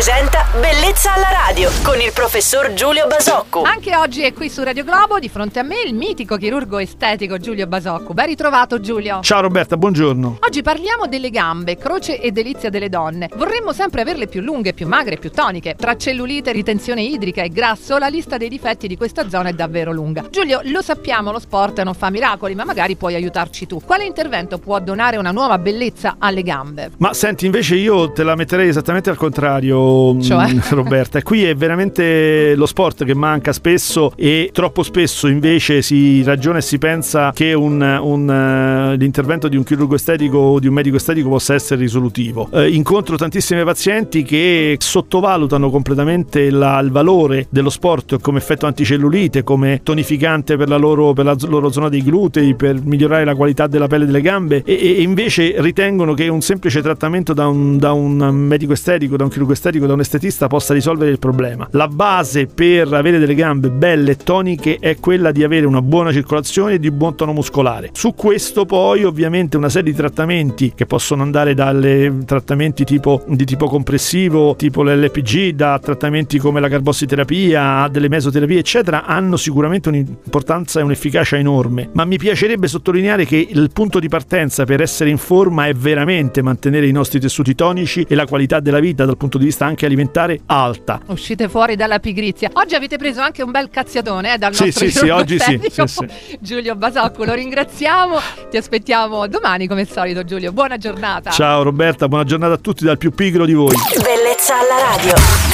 presenta Bellezza alla radio con il professor Giulio Basocco. Anche oggi è qui su Radio Globo di fronte a me il mitico chirurgo estetico Giulio Basocco. Ben ritrovato Giulio. Ciao Roberta, buongiorno. Oggi parliamo delle gambe, croce e delizia delle donne. Vorremmo sempre averle più lunghe, più magre, più toniche. Tra cellulite, ritenzione idrica e grasso, la lista dei difetti di questa zona è davvero lunga. Giulio, lo sappiamo, lo sport non fa miracoli, ma magari puoi aiutarci tu. Quale intervento può donare una nuova bellezza alle gambe? Ma senti, invece io te la metterei esattamente al contrario, mm, Cioè? Roberta. Qui è veramente lo sport che manca spesso e troppo spesso invece si ragiona e si pensa che un, un, eh, l'intervento di un chirurgo estetico o di un medico estetico possa essere risolutivo. Eh, incontro tantissime pazienti che sottovalutano completamente la- il valore dello sport come effetto anticellulite, come tonificante per la loro, per la loro zona dei glutei, per migliorare la qualità della pelle delle gambe e, e invece ritengono che un semplice trattamento da un, da un medico estetico, da un chirurgo estetico, da un estetista possa risolvere il problema. La base per avere delle gambe belle e toniche è quella di avere una buona circolazione e di un buon tono muscolare. Su questo poi ovviamente una serie di trattamenti che possono andare dalle trattamenti tipo, di tipo compressivo, tipo l'LPG, da trattamenti come la carbossiterapia, delle mesoterapie eccetera, hanno sicuramente un'importanza e un'efficacia enorme. Ma mi piacerebbe sottolineare che il punto di partenza per essere in forma è veramente mantenere i nostri tessuti tonici e la qualità della vita dal punto di vista anche alimentare alta. Uscite fuori dalla pigrizia. Oggi avete preso anche un bel cazziatone eh, dal Sì, nostro sì, sì, oggi sì, estetico, sì, Giulio Basocco. Lo ringraziamo. Ti aspettiamo domani come al solito, Giulio. Buona giornata. Ciao Roberta, buona giornata a tutti dal più pigro di voi. Bellezza alla radio.